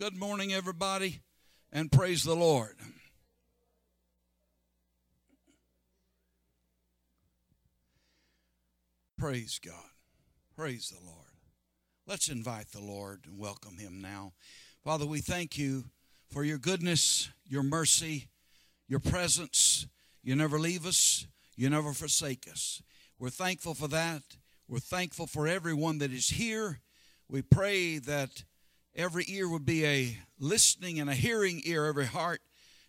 Good morning, everybody, and praise the Lord. Praise God. Praise the Lord. Let's invite the Lord and welcome him now. Father, we thank you for your goodness, your mercy, your presence. You never leave us, you never forsake us. We're thankful for that. We're thankful for everyone that is here. We pray that every ear would be a listening and a hearing ear, every heart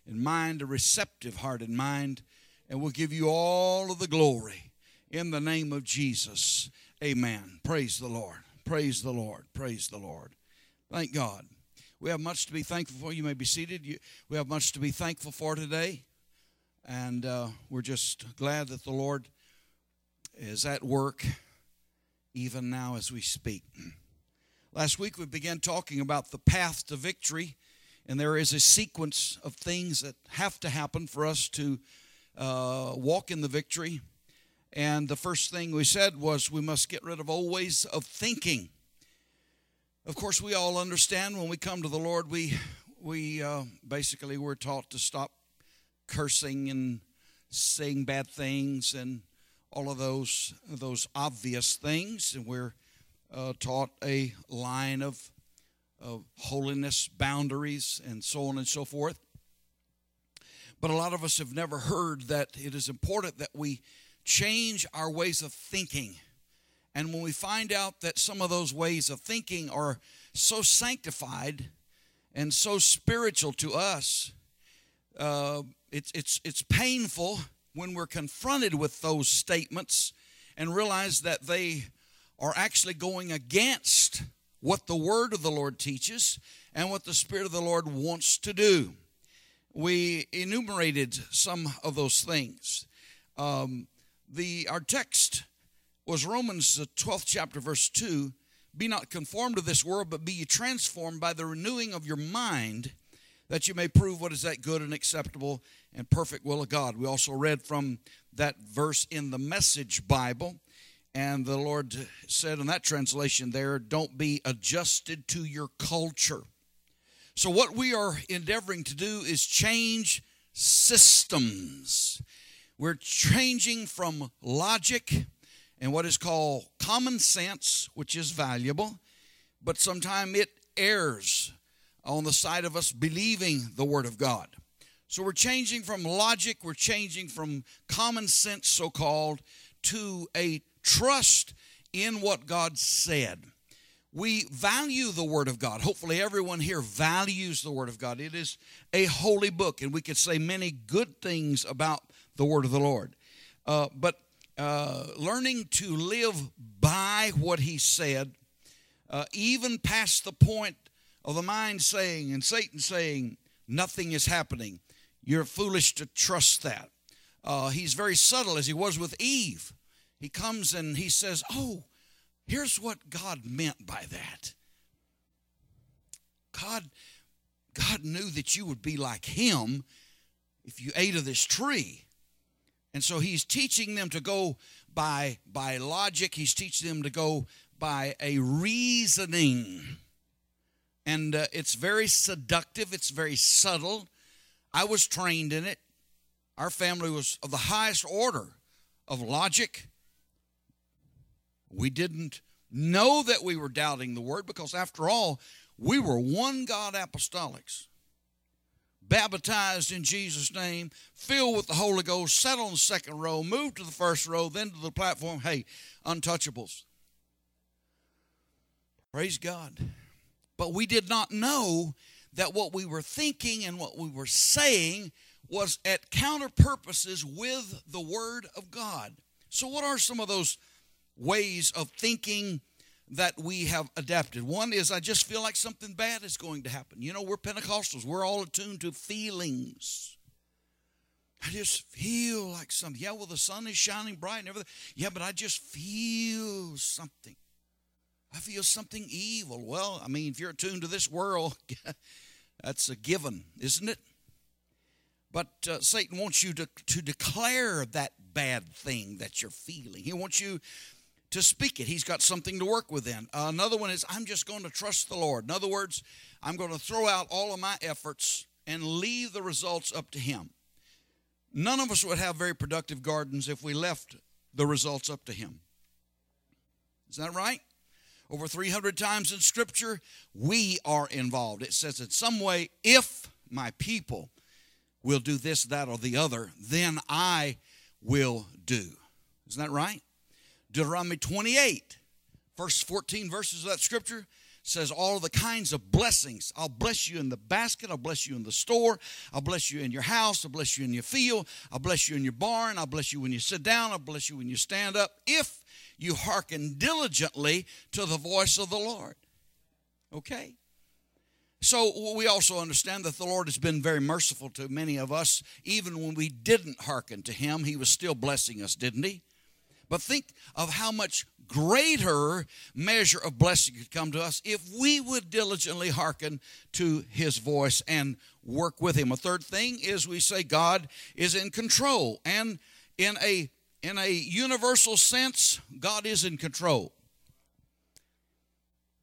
and mind, a receptive heart and mind, and we'll give you all of the glory in the name of Jesus. Amen. Praise the Lord. Praise the Lord. Praise the Lord. Thank God. We have much to be thankful for. You may be seated. We have much to be thankful for today. And uh, we're just glad that the Lord is at work even now as we speak. Last week we began talking about the path to victory, and there is a sequence of things that have to happen for us to uh, walk in the victory. And the first thing we said was we must get rid of old ways of thinking. Of course, we all understand when we come to the Lord, we we uh, basically we're taught to stop cursing and saying bad things and all of those those obvious things, and we're uh, taught a line of, of holiness, boundaries, and so on and so forth. But a lot of us have never heard that it is important that we change our ways of thinking. And when we find out that some of those ways of thinking are so sanctified and so spiritual to us, uh, it's, it's, it's painful when we're confronted with those statements and realize that they are actually going against what the Word of the Lord teaches and what the Spirit of the Lord wants to do. We enumerated some of those things. Um, the our text was Romans the twelfth chapter, verse two. Be not conformed to this world, but be ye transformed by the renewing of your mind, that you may prove what is that good and acceptable and perfect will of God. We also read from that verse in the Message Bible. And the Lord said in that translation there, don't be adjusted to your culture. So, what we are endeavoring to do is change systems. We're changing from logic and what is called common sense, which is valuable, but sometimes it errs on the side of us believing the Word of God. So, we're changing from logic, we're changing from common sense, so called, to a trust in what God said. We value the Word of God. Hopefully, everyone here values the Word of God. It is a holy book, and we could say many good things about the Word of the Lord. Uh, but uh, learning to live by what He said, uh, even past the point of the mind saying and Satan saying, nothing is happening, you're foolish to trust that. Uh, he's very subtle, as he was with Eve he comes and he says, Oh, here's what God meant by that. God, God knew that you would be like him if you ate of this tree. And so he's teaching them to go by, by logic, he's teaching them to go by a reasoning. And uh, it's very seductive, it's very subtle. I was trained in it. Our family was of the highest order of logic we didn't know that we were doubting the word because, after all, we were one God apostolics, baptized in Jesus' name, filled with the Holy Ghost, sat on the second row, moved to the first row, then to the platform. Hey, untouchables. Praise God. But we did not know that what we were thinking and what we were saying was at counter purposes with the Word of God. So, what are some of those? Ways of thinking that we have adapted. One is I just feel like something bad is going to happen. You know, we're Pentecostals, we're all attuned to feelings. I just feel like something. Yeah, well, the sun is shining bright and everything. Yeah, but I just feel something. I feel something evil. Well, I mean, if you're attuned to this world, that's a given, isn't it? But uh, Satan wants you to, to declare that bad thing that you're feeling. He wants you to speak it. He's got something to work within. Uh, another one is I'm just going to trust the Lord. In other words, I'm going to throw out all of my efforts and leave the results up to Him. None of us would have very productive gardens if we left the results up to Him. Is that right? Over 300 times in Scripture, we are involved. It says in some way, if my people will do this, that, or the other, then I will do. Isn't that right? Deuteronomy 28, first 14 verses of that scripture says all the kinds of blessings. I'll bless you in the basket. I'll bless you in the store. I'll bless you in your house. I'll bless you in your field. I'll bless you in your barn. I'll bless you when you sit down. I'll bless you when you stand up. If you hearken diligently to the voice of the Lord. Okay? So we also understand that the Lord has been very merciful to many of us. Even when we didn't hearken to Him, He was still blessing us, didn't He? But think of how much greater measure of blessing could come to us if we would diligently hearken to his voice and work with him. A third thing is we say God is in control. And in a in a universal sense, God is in control.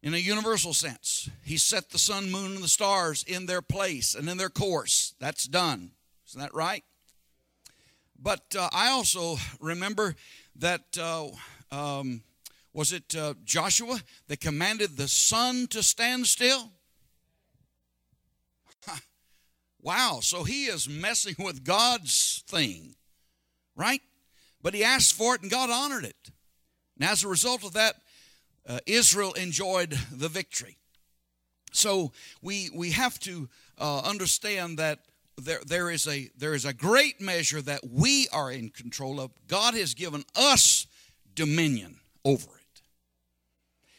In a universal sense, He set the sun, moon, and the stars in their place and in their course. That's done. Isn't that right? But uh, I also remember that uh, um, was it uh, Joshua that commanded the sun to stand still? wow, so he is messing with God's thing, right? But he asked for it and God honored it. And as a result of that, uh, Israel enjoyed the victory. So we, we have to uh, understand that there, there, is a, there is a great measure that we are in control of. God has given us dominion over it.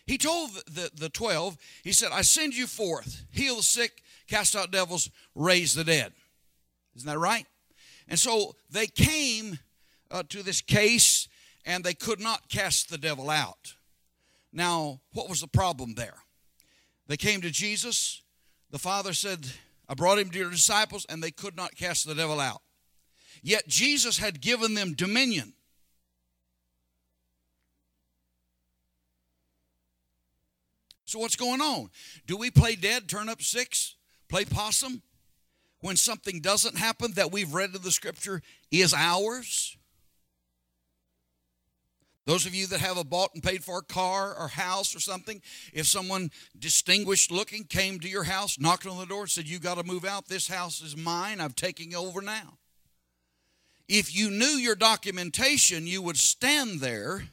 He told the, the 12, He said, I send you forth, heal the sick, cast out devils, raise the dead. Isn't that right? And so they came uh, to this case and they could not cast the devil out. Now, what was the problem there? They came to Jesus. The Father said, I brought him to your disciples, and they could not cast the devil out. Yet Jesus had given them dominion. So, what's going on? Do we play dead, turn up six, play possum when something doesn't happen that we've read in the scripture is ours? Those of you that have a bought and paid for car or house or something, if someone distinguished looking came to your house, knocked on the door, said, You got to move out, this house is mine, I'm taking over now. If you knew your documentation, you would stand there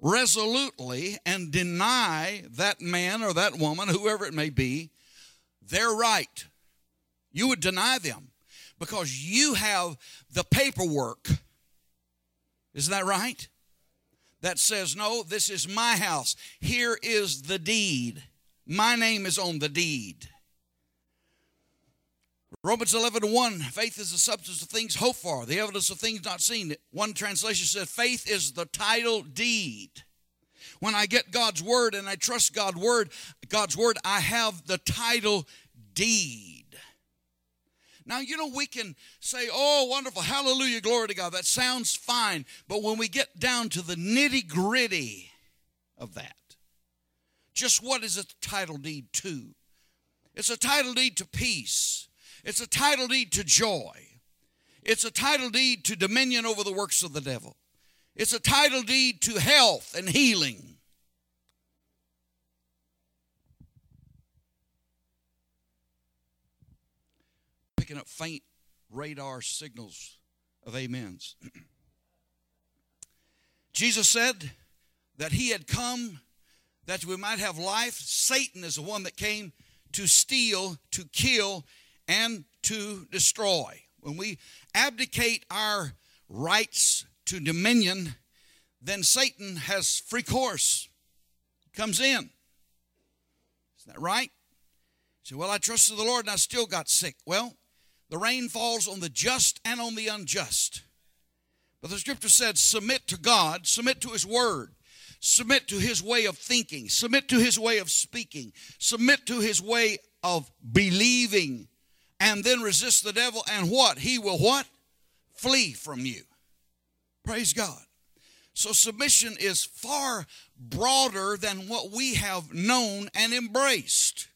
resolutely and deny that man or that woman, whoever it may be, their right. You would deny them because you have the paperwork. Isn't that right? That says, No, this is my house. Here is the deed. My name is on the deed. Romans 11 1, faith is the substance of things hoped for, the evidence of things not seen. One translation said, faith is the title deed. When I get God's word and I trust God's word, God's word, I have the title deed. Now, you know, we can say, oh, wonderful, hallelujah, glory to God. That sounds fine. But when we get down to the nitty gritty of that, just what is a title deed to? It's a title deed to peace, it's a title deed to joy, it's a title deed to dominion over the works of the devil, it's a title deed to health and healing. Picking up faint radar signals of amens. Jesus said that he had come that we might have life. Satan is the one that came to steal, to kill, and to destroy. When we abdicate our rights to dominion, then Satan has free course, comes in. Is that right? You say, well, I trusted the Lord and I still got sick. Well, the rain falls on the just and on the unjust. But the scripture said, submit to God, submit to His word, submit to His way of thinking, submit to His way of speaking, submit to His way of believing, and then resist the devil, and what? He will what? Flee from you. Praise God. So submission is far broader than what we have known and embraced.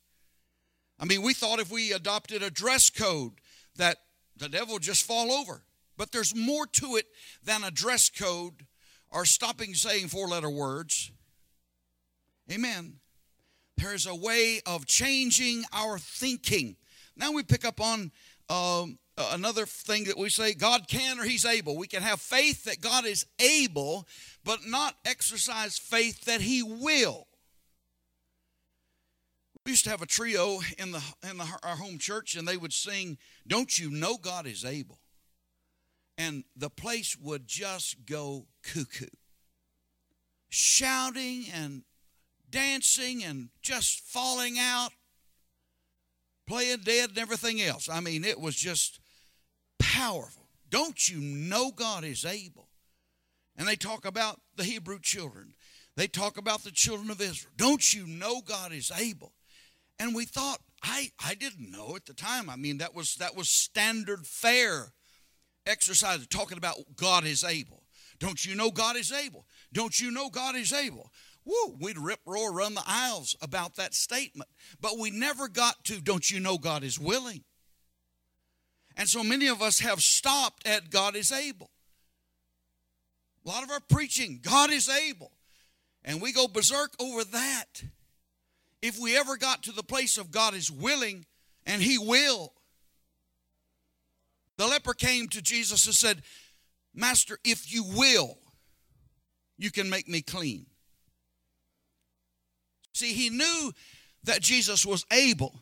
I mean, we thought if we adopted a dress code that the devil just fall over. But there's more to it than a dress code or stopping saying four letter words. Amen. There is a way of changing our thinking. Now we pick up on um, another thing that we say God can or He's able. We can have faith that God is able, but not exercise faith that He will. We used to have a trio in the in the, our home church, and they would sing, "Don't you know God is able?" And the place would just go cuckoo, shouting and dancing and just falling out, playing dead and everything else. I mean, it was just powerful. Don't you know God is able? And they talk about the Hebrew children. They talk about the children of Israel. Don't you know God is able? And we thought, I, I didn't know at the time. I mean, that was that was standard fare exercise talking about God is able. Don't you know God is able? Don't you know God is able? Woo, we'd rip, roar, run the aisles about that statement. But we never got to, don't you know God is willing? And so many of us have stopped at God is able. A lot of our preaching, God is able. And we go berserk over that if we ever got to the place of God is willing and He will. The leper came to Jesus and said, Master, if you will, you can make me clean. See, he knew that Jesus was able,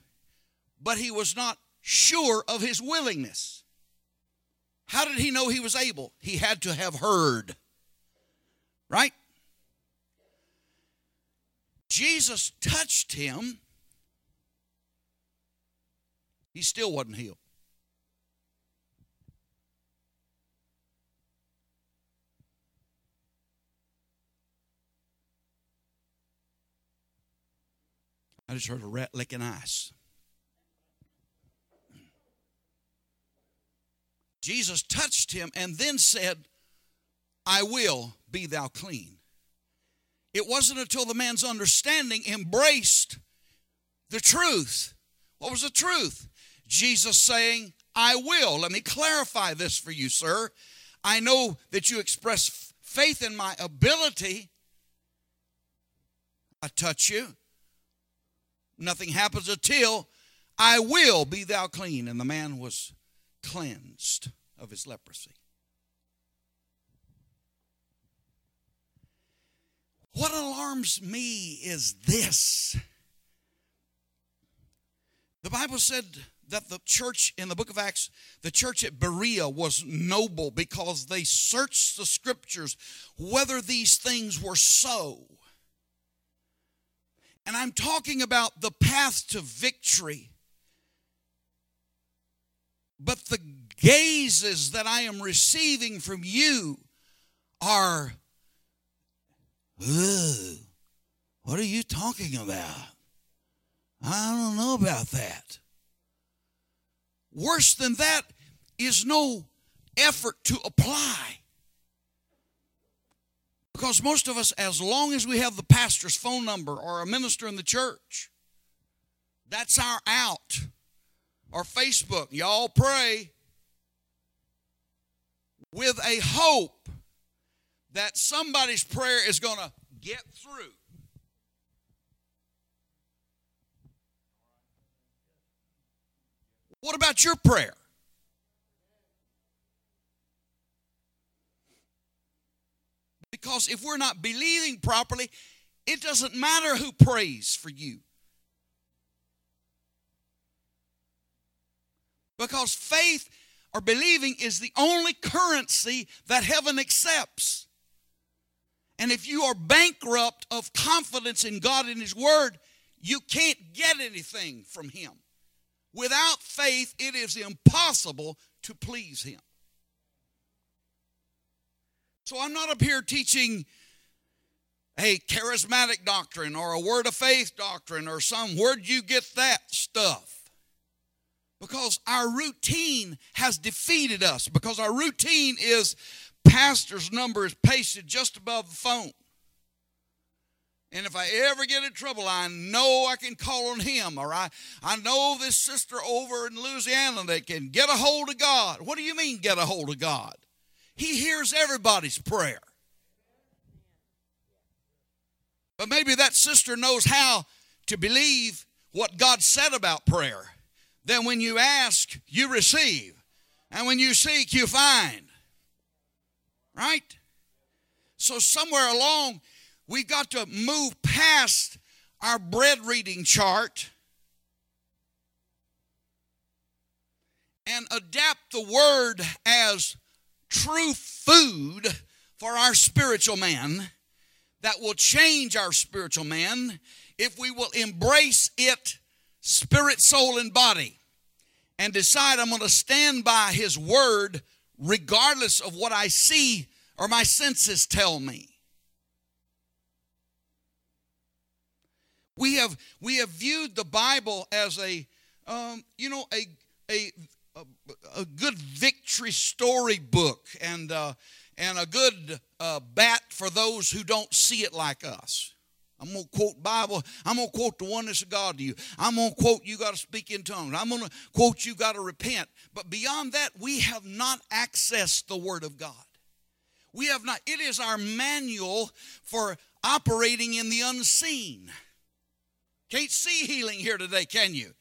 but he was not sure of his willingness. How did he know he was able? He had to have heard. Right? Jesus touched him, he still wasn't healed. I just heard a rat licking ice. Jesus touched him and then said, I will be thou clean. It wasn't until the man's understanding embraced the truth. What was the truth? Jesus saying, I will. Let me clarify this for you, sir. I know that you express faith in my ability. I touch you. Nothing happens until I will be thou clean. And the man was cleansed of his leprosy. What alarms me is this. The Bible said that the church in the book of Acts, the church at Berea was noble because they searched the scriptures whether these things were so. And I'm talking about the path to victory. But the gazes that I am receiving from you are What are you talking about? I don't know about that. Worse than that is no effort to apply. Because most of us, as long as we have the pastor's phone number or a minister in the church, that's our out. Or Facebook, y'all pray with a hope that somebody's prayer is going to get through. What about your prayer? Because if we're not believing properly, it doesn't matter who prays for you. Because faith or believing is the only currency that heaven accepts. And if you are bankrupt of confidence in God and His Word, you can't get anything from Him. Without faith, it is impossible to please Him. So I'm not up here teaching a charismatic doctrine or a word of faith doctrine or some where'd you get that stuff? Because our routine has defeated us, because our routine is pastor's number is pasted just above the phone. And if I ever get in trouble, I know I can call on him. Or I, I know this sister over in Louisiana that can get a hold of God. What do you mean, get a hold of God? He hears everybody's prayer. But maybe that sister knows how to believe what God said about prayer. Then when you ask, you receive. And when you seek, you find. Right? So somewhere along, we've got to move past our bread reading chart and adapt the word as true food for our spiritual man that will change our spiritual man if we will embrace it spirit, soul, and body and decide I'm going to stand by his word regardless of what I see or my senses tell me. We have we have viewed the Bible as a um, you know a, a a a good victory story book and uh, and a good uh, bat for those who don't see it like us. I'm going to quote Bible. I'm going to quote the oneness of God to you. I'm going to quote you got to speak in tongues. I'm going to quote you got to repent. But beyond that, we have not accessed the Word of God. We have not. It is our manual for operating in the unseen. Can't see healing here today, can you?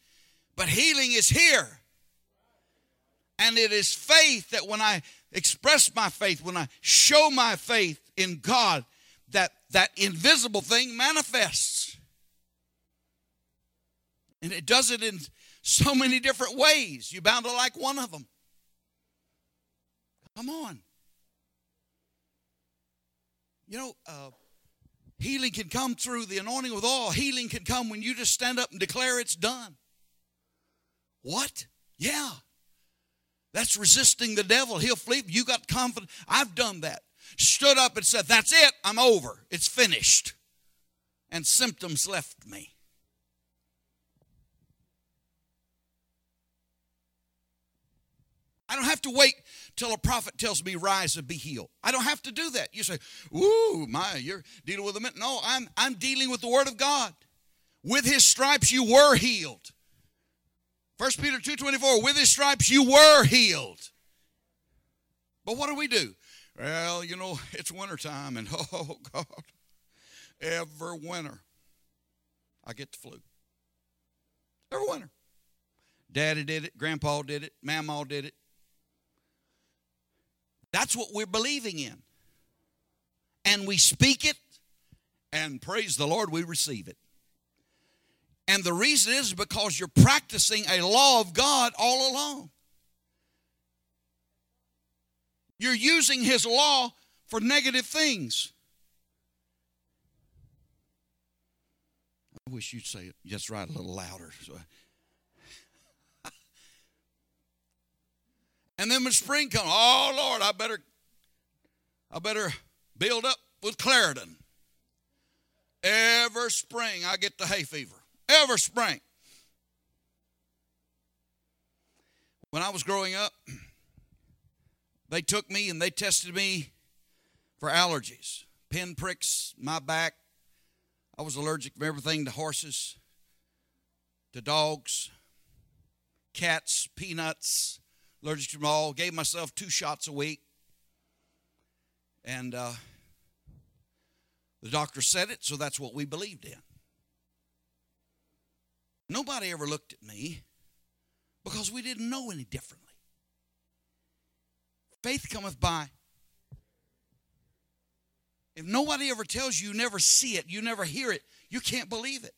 But healing is here. And it is faith that when I express my faith, when I show my faith in God, that that invisible thing manifests. And it does it in so many different ways. You're bound to like one of them. Come on. You know, uh, healing can come through the anointing with oil. Healing can come when you just stand up and declare it's done. What? Yeah. That's resisting the devil. He'll flee. You got confidence. I've done that stood up and said, That's it, I'm over, it's finished. And symptoms left me. I don't have to wait till a prophet tells me rise and be healed. I don't have to do that. You say, "Ooh, my, you're dealing with a minute." No, I'm I'm dealing with the word of God. With his stripes you were healed. 1 Peter 2:24, with his stripes you were healed. But what do we do? Well, you know, it's wintertime, and oh, God, every winter I get the flu. Every winter. Daddy did it, Grandpa did it, Mama did it. That's what we're believing in. And we speak it, and praise the Lord, we receive it. And the reason is because you're practicing a law of God all along. You're using his law for negative things. I wish you'd say it just right a little louder. And then when spring comes, oh Lord, I better, I better build up with Claritin. Every spring I get the hay fever. Every spring. When I was growing up, they took me and they tested me for allergies, pin pricks, my back. I was allergic from everything to horses, to dogs, cats, peanuts, allergic to them all. Gave myself two shots a week. And uh, the doctor said it, so that's what we believed in. Nobody ever looked at me because we didn't know any differently. Faith cometh by. If nobody ever tells you, you never see it, you never hear it, you can't believe it.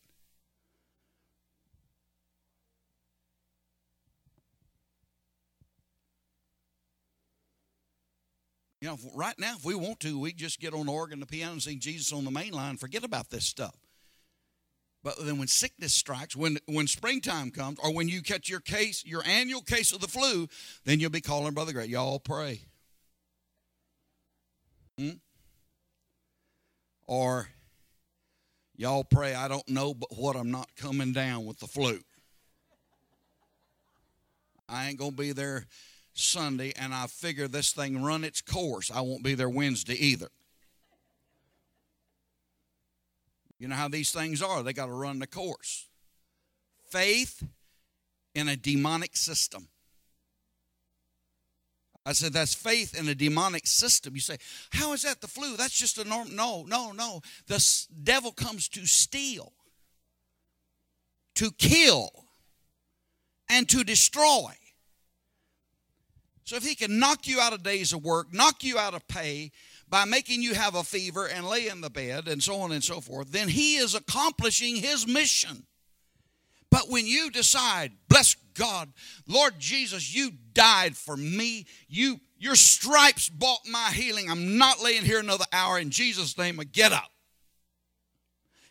You know, right now, if we want to, we just get on the organ, the piano, and sing Jesus on the main line. Forget about this stuff. But then when sickness strikes, when when springtime comes, or when you catch your case, your annual case of the flu, then you'll be calling Brother Gray. Y'all pray. Hmm? Or y'all pray, I don't know but what I'm not coming down with the flu. I ain't gonna be there Sunday, and I figure this thing run its course. I won't be there Wednesday either. You know how these things are, they got to run the course. Faith in a demonic system. I said, that's faith in a demonic system. You say, how is that the flu? That's just a norm. No, no, no. The devil comes to steal, to kill, and to destroy. So if he can knock you out of days of work, knock you out of pay by making you have a fever and lay in the bed and so on and so forth, then he is accomplishing his mission. But when you decide, bless God, Lord Jesus, you died for me. You your stripes bought my healing. I'm not laying here another hour in Jesus' name. Get up.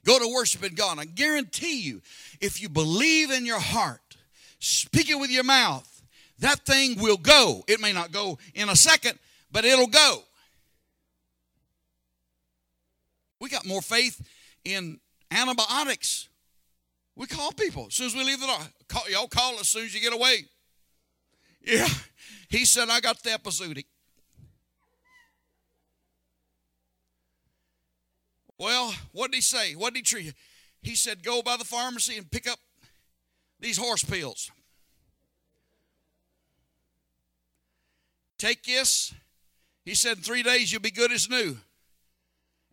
Go to worshiping God. I guarantee you, if you believe in your heart, speak it with your mouth, that thing will go. It may not go in a second, but it'll go. We got more faith in antibiotics we call people as soon as we leave the door. Call, y'all call as soon as you get away. Yeah. He said, I got the episodic. Well, what did he say? What did he treat you? He said, go by the pharmacy and pick up these horse pills. Take this. He said, in three days you'll be good as new.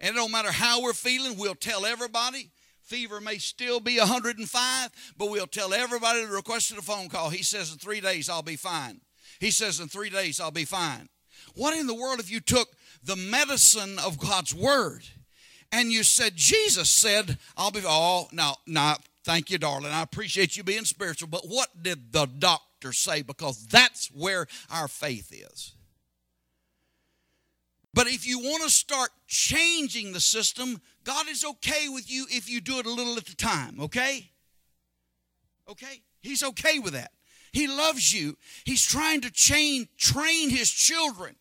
And it don't matter how we're feeling, we'll tell everybody fever may still be 105, but we'll tell everybody that requested a phone call. He says, in three days, I'll be fine. He says, in three days, I'll be fine. What in the world if you took the medicine of God's word and you said, Jesus said, I'll be, oh, no, no, thank you, darling. I appreciate you being spiritual, but what did the doctor say? Because that's where our faith is. But if you want to start changing the system, God is okay with you if you do it a little at a time, okay? Okay? He's okay with that. He loves you. He's trying to chain, train his children.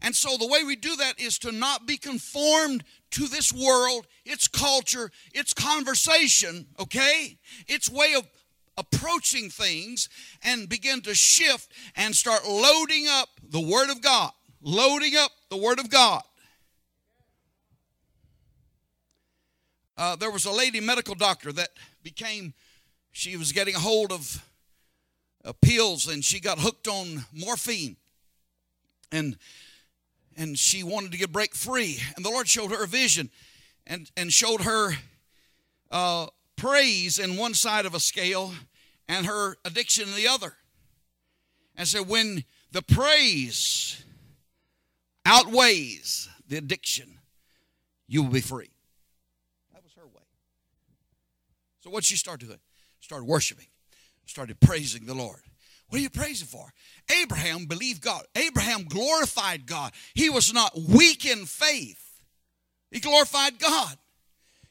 And so the way we do that is to not be conformed to this world, its culture, its conversation, okay? Its way of approaching things and begin to shift and start loading up the Word of God. Loading up the Word of God. uh, there was a lady medical doctor that became, she was getting a hold of uh, pills and she got hooked on morphine. And and she wanted to get break free. And the Lord showed her a vision and, and showed her uh, praise in one side of a scale and her addiction in the other. And said, when the praise outweighs the addiction, you will be free. That was her way. So what she start doing? Started worshiping, started praising the Lord. What are you praising for? Abraham believed God. Abraham glorified God. He was not weak in faith. He glorified God.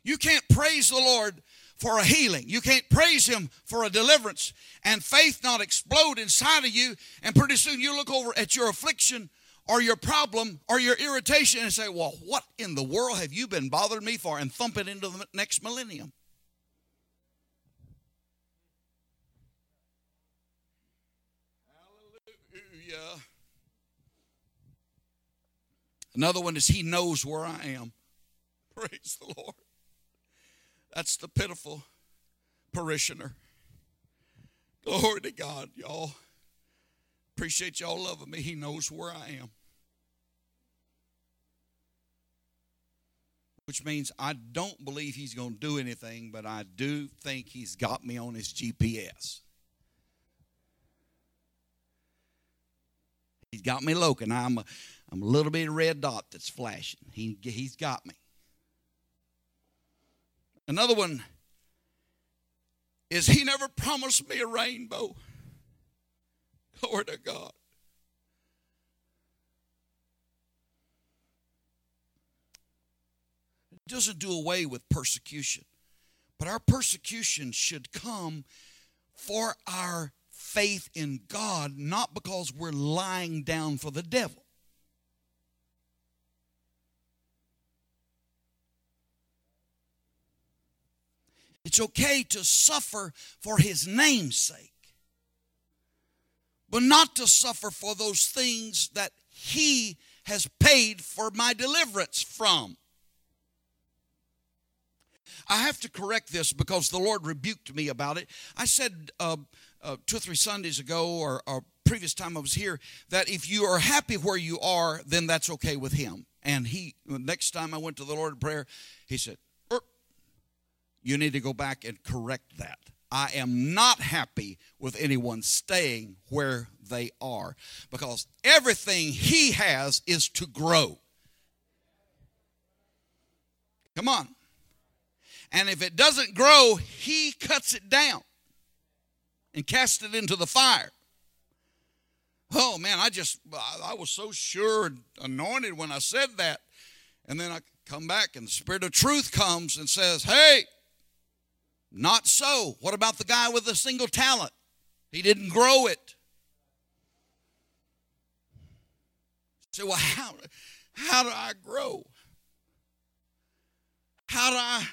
You can't praise the Lord for a healing. You can't praise Him for a deliverance and faith not explode inside of you. And pretty soon you look over at your affliction or your problem or your irritation and say, Well, what in the world have you been bothering me for? And thump it into the next millennium. Hallelujah. Another one is He knows where I am. Praise the Lord. That's the pitiful parishioner. Glory to God, y'all. Appreciate y'all loving me. He knows where I am. Which means I don't believe he's going to do anything, but I do think he's got me on his GPS. He's got me looking. I'm a, I'm a little bit of red dot that's flashing. He, he's got me. Another one is he never promised me a rainbow. Glory to God. It doesn't do away with persecution, but our persecution should come for our faith in God, not because we're lying down for the devil. It's okay to suffer for his name's sake. but not to suffer for those things that he has paid for my deliverance from. I have to correct this because the Lord rebuked me about it. I said uh, uh, two or three Sundays ago, or, or previous time I was here, that if you are happy where you are, then that's okay with Him. And He, next time I went to the Lord in prayer, He said, "You need to go back and correct that." I am not happy with anyone staying where they are because everything he has is to grow. Come on. And if it doesn't grow, he cuts it down and casts it into the fire. Oh man, I just, I was so sure and anointed when I said that. And then I come back and the Spirit of truth comes and says, Hey, not so. What about the guy with a single talent? He didn't grow it. Say, well, how, how do I grow? How do I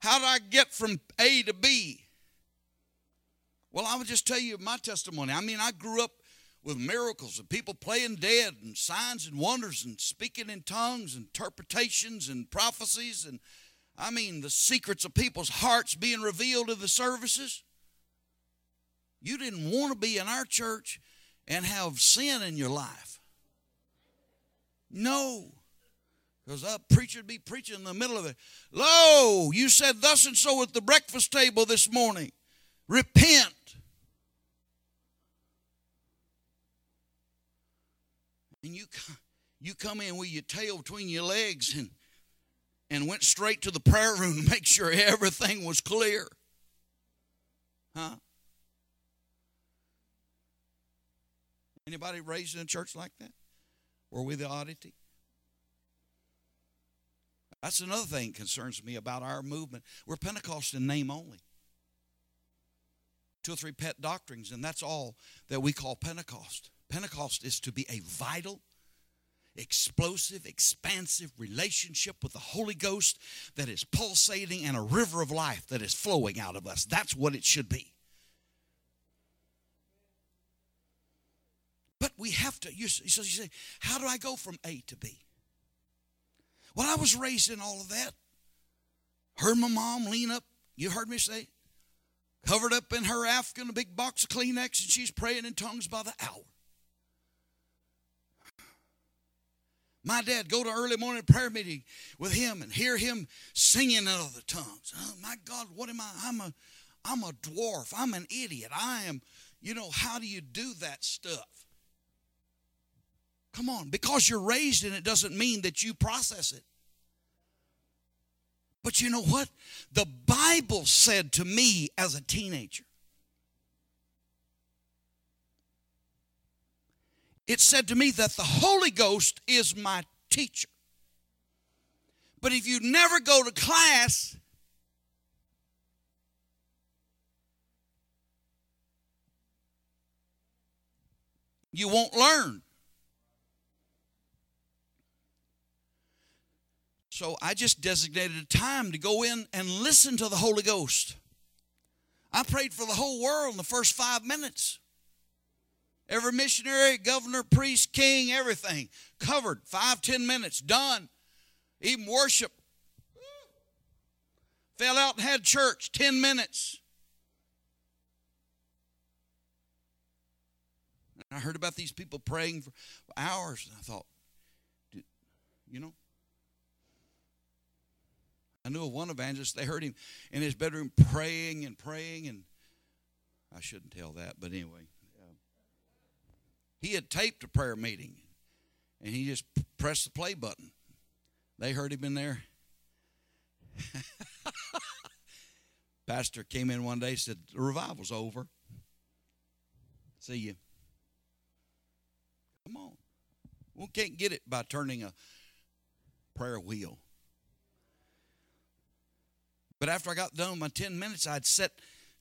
how do I get from A to B? Well, I would just tell you my testimony. I mean, I grew up with miracles and people playing dead and signs and wonders and speaking in tongues, interpretations and prophecies and I mean, the secrets of people's hearts being revealed in the services. You didn't want to be in our church and have sin in your life. No. Because a preacher would be preaching in the middle of it. Lo, you said thus and so at the breakfast table this morning. Repent. And you, you come in with your tail between your legs and and went straight to the prayer room to make sure everything was clear. Huh? Anybody raised in a church like that? Were we the oddity? That's another thing concerns me about our movement. We're Pentecost in name only. Two or three pet doctrines, and that's all that we call Pentecost. Pentecost is to be a vital, explosive, expansive relationship with the Holy Ghost that is pulsating and a river of life that is flowing out of us. That's what it should be. But we have to, you, so you say, how do I go from A to B? Well, I was raised in all of that. Heard my mom lean up, you heard me say, covered up in her afghan, a big box of Kleenex, and she's praying in tongues by the hour. My dad go to early morning prayer meeting with him and hear him singing in other tongues. Oh my God, what am I? I'm a I'm a dwarf. I'm an idiot. I am, you know, how do you do that stuff? Come on, because you're raised in it doesn't mean that you process it. But you know what? The Bible said to me as a teenager, it said to me that the Holy Ghost is my teacher. But if you never go to class, you won't learn. So I just designated a time to go in and listen to the Holy Ghost. I prayed for the whole world in the first five minutes. Every missionary, governor, priest, king, everything covered. Five, ten minutes, done. Even worship. Fell out and had church, 10 minutes. I heard about these people praying for hours, and I thought, you know, I knew of one evangelist, they heard him in his bedroom praying and praying, and I shouldn't tell that, but anyway. He had taped a prayer meeting and he just pressed the play button. They heard him in there. Pastor came in one day said, The revival's over. See you. Come on. We can't get it by turning a prayer wheel. But after I got done with my 10 minutes, I'd set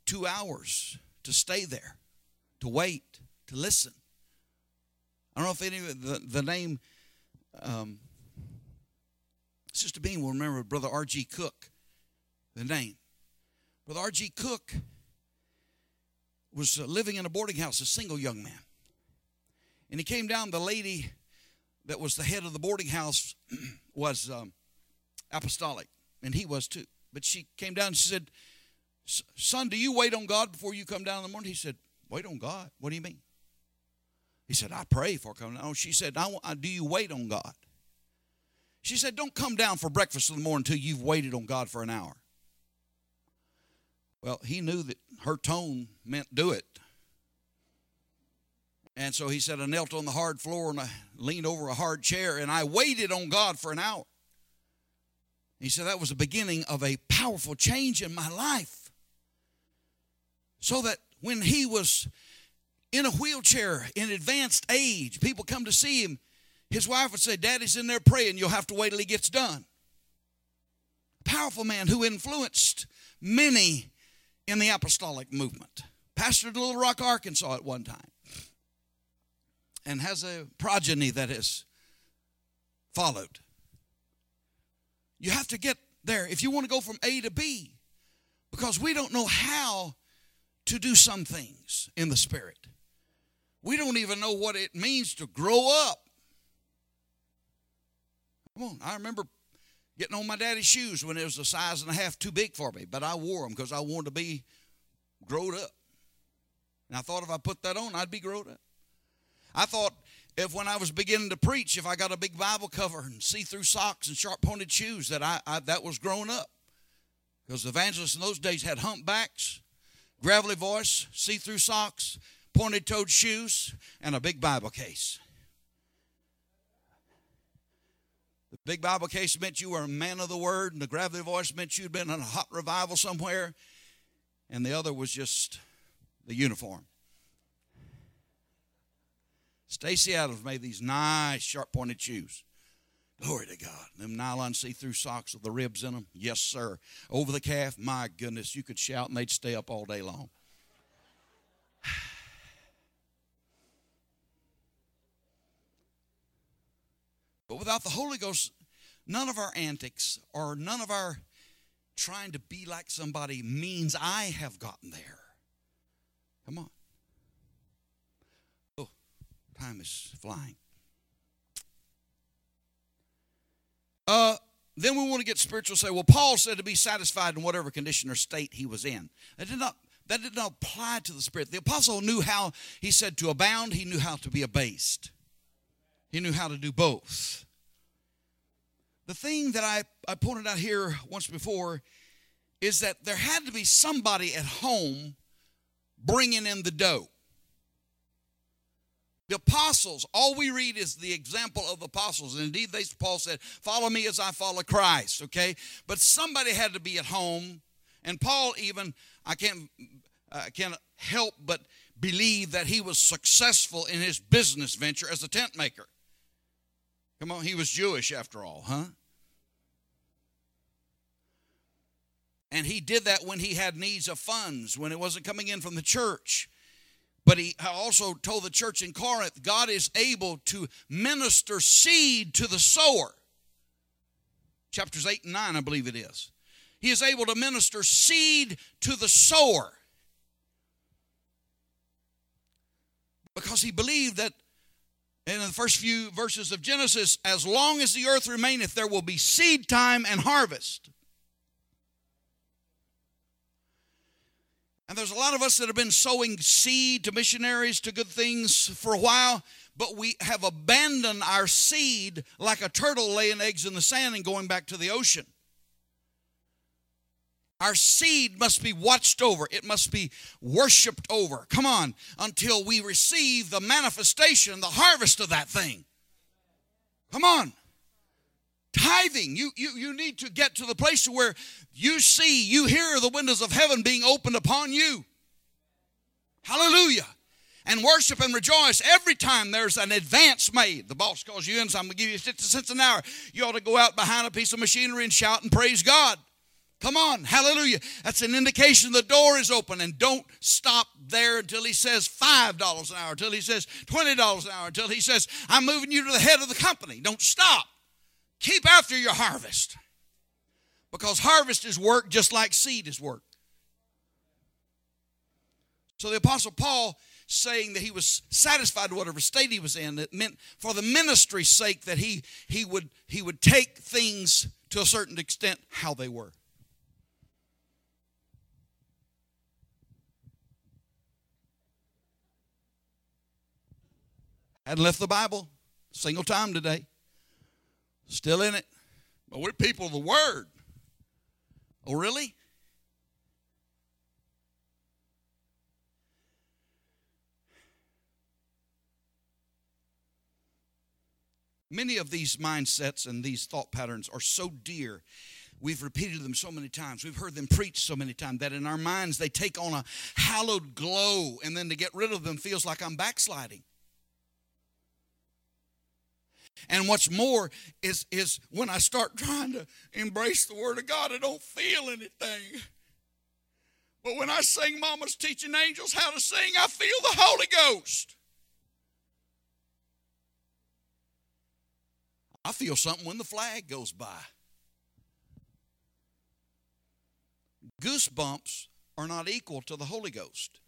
two hours to stay there, to wait, to listen. I don't know if any of the, the name um, Sister Bean will remember Brother R.G. Cook, the name. Brother R.G. Cook was uh, living in a boarding house, a single young man, And he came down. The lady that was the head of the boarding house was um, apostolic, and he was too. But she came down and she said, Son, do you wait on God before you come down in the morning? He said, Wait on God? What do you mean? He said, I pray for coming down. She said, I, Do you wait on God? She said, Don't come down for breakfast in the morning until you've waited on God for an hour. Well, he knew that her tone meant do it. And so he said, I knelt on the hard floor and I leaned over a hard chair and I waited on God for an hour. He said, That was the beginning of a powerful change in my life. So that when he was in a wheelchair in advanced age, people come to see him, his wife would say, Daddy's in there praying, you'll have to wait till he gets done. Powerful man who influenced many in the apostolic movement. Pastored Little Rock, Arkansas at one time. And has a progeny that has followed. You have to get there if you want to go from A to B because we don't know how to do some things in the Spirit. We don't even know what it means to grow up. Come on, I remember getting on my daddy's shoes when it was a size and a half too big for me, but I wore them because I wanted to be grown up. And I thought if I put that on, I'd be grown up. I thought if when I was beginning to preach, if I got a big Bible cover and see-through socks and sharp-pointed shoes, that I, I that was grown up. Because evangelists in those days had humpbacks, gravelly voice, see-through socks, pointed-toed shoes, and a big Bible case. The big Bible case meant you were a man of the word, and the gravelly voice meant you'd been in a hot revival somewhere, and the other was just the uniform. Stacy Adams made these nice sharp pointed shoes. Glory to God. Them nylon see through socks with the ribs in them. Yes, sir. Over the calf, my goodness, you could shout and they'd stay up all day long. But without the Holy Ghost, none of our antics or none of our trying to be like somebody means I have gotten there. Come on. Oh, time is flying. Uh, then we want to get spiritual. Say, well, Paul said to be satisfied in whatever condition or state he was in. That did not that did not apply to the spirit. The apostle knew how he said to abound. He knew how to be abased. He knew how to do both. The thing that I, I pointed out here once before is that there had to be somebody at home bringing in the dough. The apostles, all we read is the example of the apostles. And indeed, they, Paul said, Follow me as I follow Christ, okay? But somebody had to be at home. And Paul, even, I can't, I can't help but believe that he was successful in his business venture as a tent maker. Come on, he was Jewish after all, huh? And he did that when he had needs of funds, when it wasn't coming in from the church. But he also told the church in Corinth God is able to minister seed to the sower. Chapters 8 and 9, I believe it is. He is able to minister seed to the sower. Because he believed that in the first few verses of Genesis, as long as the earth remaineth, there will be seed time and harvest. And there's a lot of us that have been sowing seed to missionaries, to good things for a while, but we have abandoned our seed like a turtle laying eggs in the sand and going back to the ocean. Our seed must be watched over, it must be worshiped over. Come on, until we receive the manifestation, the harvest of that thing. Come on. Tithing, you, you, you need to get to the place where you see, you hear the windows of heaven being opened upon you. Hallelujah. And worship and rejoice every time there's an advance made. The boss calls you in, so I'm going to give you 50 cents an hour. You ought to go out behind a piece of machinery and shout and praise God. Come on, hallelujah. That's an indication the door is open, and don't stop there until he says $5 an hour, until he says $20 an hour, until he says, I'm moving you to the head of the company. Don't stop. Keep after your harvest. Because harvest is work just like seed is work. So the Apostle Paul saying that he was satisfied with whatever state he was in, it meant for the ministry's sake that he, he, would, he would take things to a certain extent how they were. Hadn't left the Bible single time today. Still in it. But we're people of the Word. Oh, really? Many of these mindsets and these thought patterns are so dear. We've repeated them so many times. We've heard them preached so many times that in our minds they take on a hallowed glow, and then to get rid of them feels like I'm backsliding. And what's more is, is when I start trying to embrace the Word of God, I don't feel anything. But when I sing Mama's Teaching Angels How to Sing, I feel the Holy Ghost. I feel something when the flag goes by. Goosebumps are not equal to the Holy Ghost.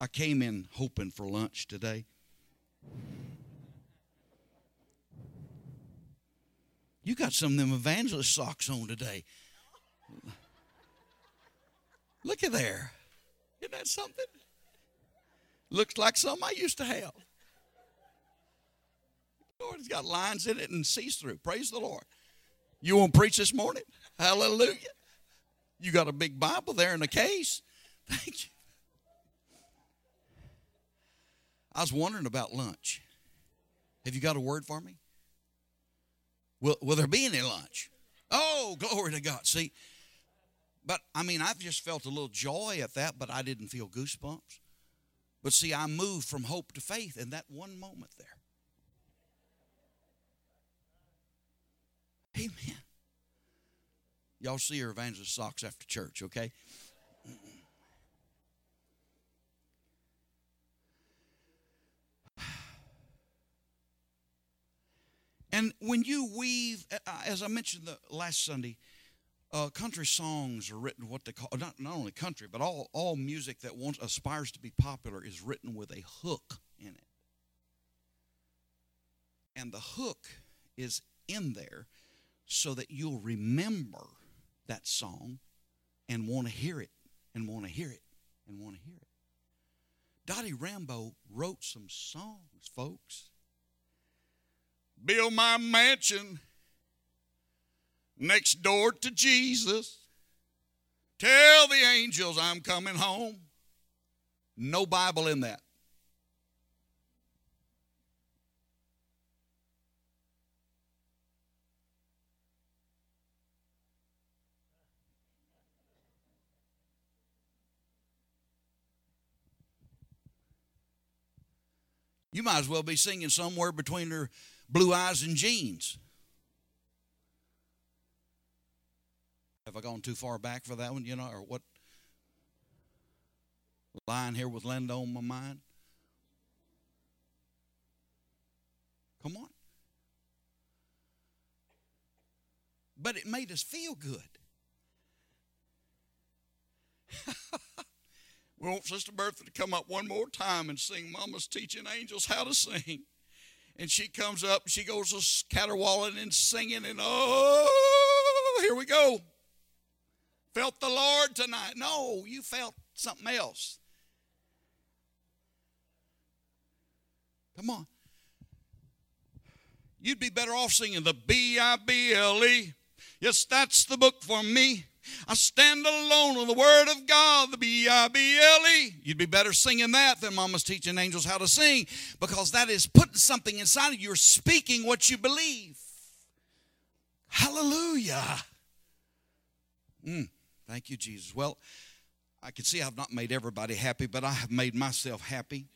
I came in hoping for lunch today. You got some of them evangelist socks on today. Look at there. Isn't that something? Looks like something I used to have. Lord, it's got lines in it and sees through. Praise the Lord. You want to preach this morning? Hallelujah. You got a big Bible there in the case. Thank you. I was wondering about lunch. Have you got a word for me? Will, will there be any lunch? Oh, glory to God. See, but I mean, I've just felt a little joy at that, but I didn't feel goosebumps. But see, I moved from hope to faith in that one moment there. Amen. Y'all see your evangelist socks after church, okay? And when you weave, as I mentioned the last Sunday, uh, country songs are written what they call not, not only country, but all, all music that wants aspires to be popular is written with a hook in it. And the hook is in there so that you'll remember that song and want to hear it and want to hear it and want to hear it. Dottie Rambo wrote some songs, folks build my mansion next door to Jesus. Tell the angels I'm coming home. No Bible in that. You might as well be singing somewhere between her blue eyes and jeans. Have I gone too far back for that one, you know, or what? Lying here with Linda on my mind. Come on. But it made us feel good. we want Sister Bertha to come up one more time and sing Mama's Teaching Angels How to Sing and she comes up, she goes caterwauling and singing, and oh, here we go. Felt the Lord tonight. No, you felt something else. Come on. You'd be better off singing the B I B L E. Yes, that's the book for me. I stand alone on the Word of God, the B I B L E. You'd be better singing that than Mama's teaching angels how to sing because that is putting something inside of you. You're speaking what you believe. Hallelujah. Mm, thank you, Jesus. Well, I can see I've not made everybody happy, but I have made myself happy.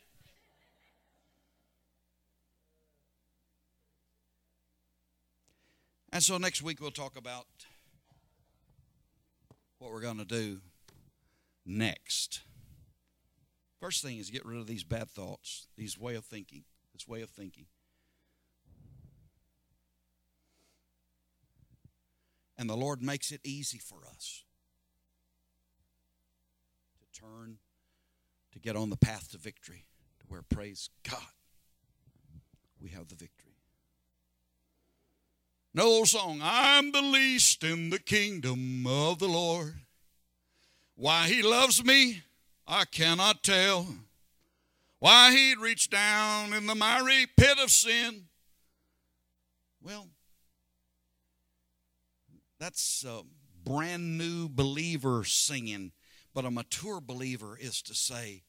And so next week we'll talk about what we're going to do next. First thing is get rid of these bad thoughts, these way of thinking, this way of thinking. And the Lord makes it easy for us to turn, to get on the path to victory, to where, praise God, we have the victory. No old song, I'm the least in the kingdom of the Lord. Why he loves me, I cannot tell. Why he'd reach down in the miry pit of sin. Well, that's a brand new believer singing, but a mature believer is to say,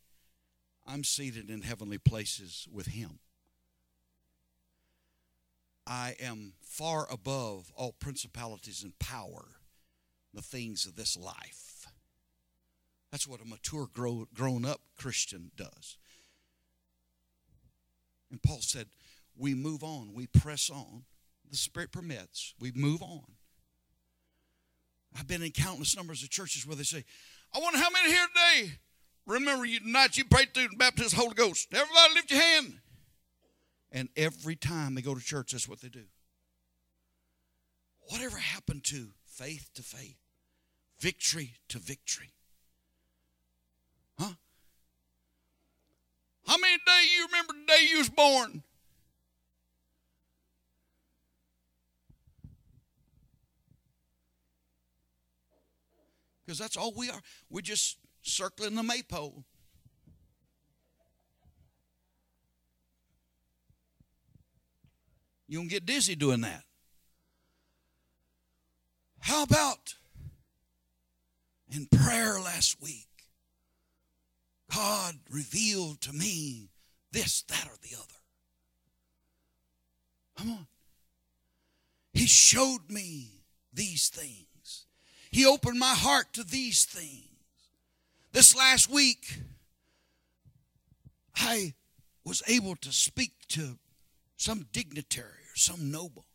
I'm seated in heavenly places with him. I am far above all principalities and power, the things of this life. That's what a mature, grow, grown up Christian does. And Paul said, We move on, we press on. The Spirit permits, we move on. I've been in countless numbers of churches where they say, I wonder how many here today remember you tonight you prayed through the baptism of the Holy Ghost. Everybody lift your hand. And every time they go to church, that's what they do. Whatever happened to faith to faith, victory to victory? Huh? How many day you remember the day you was born? Because that's all we are. We're just circling the maypole. You don't get dizzy doing that. How about in prayer last week? God revealed to me this, that, or the other. Come on. He showed me these things. He opened my heart to these things. This last week, I was able to speak to some dignitary some noble.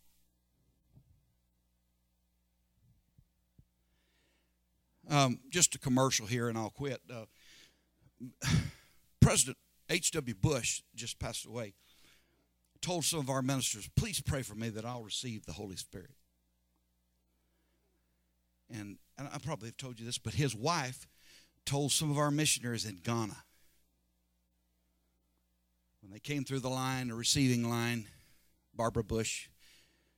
Um, just a commercial here, and I'll quit. Uh, President H.W. Bush just passed away. Told some of our ministers, please pray for me that I'll receive the Holy Spirit. And, and I probably have told you this, but his wife told some of our missionaries in Ghana when they came through the line, the receiving line, Barbara Bush,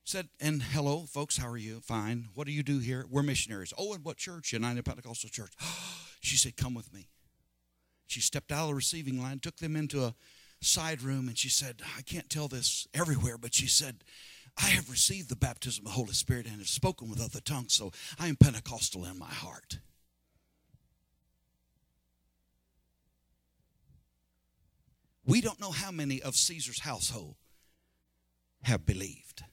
said, and hello, folks, how are you? Fine. What do you do here? We're missionaries. Oh, and what church? United Pentecostal Church. she said, come with me. She stepped out of the receiving line, took them into a side room, and she said, I can't tell this everywhere, but she said, I have received the baptism of the Holy Spirit and have spoken with other tongues, so I am Pentecostal in my heart. We don't know how many of Caesar's household have believed.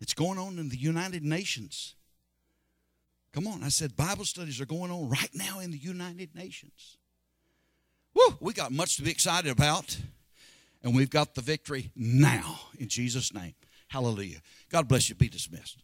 It's going on in the United Nations. Come on, I said Bible studies are going on right now in the United Nations. Woo, we got much to be excited about, and we've got the victory now in Jesus' name. Hallelujah. God bless you. Be dismissed.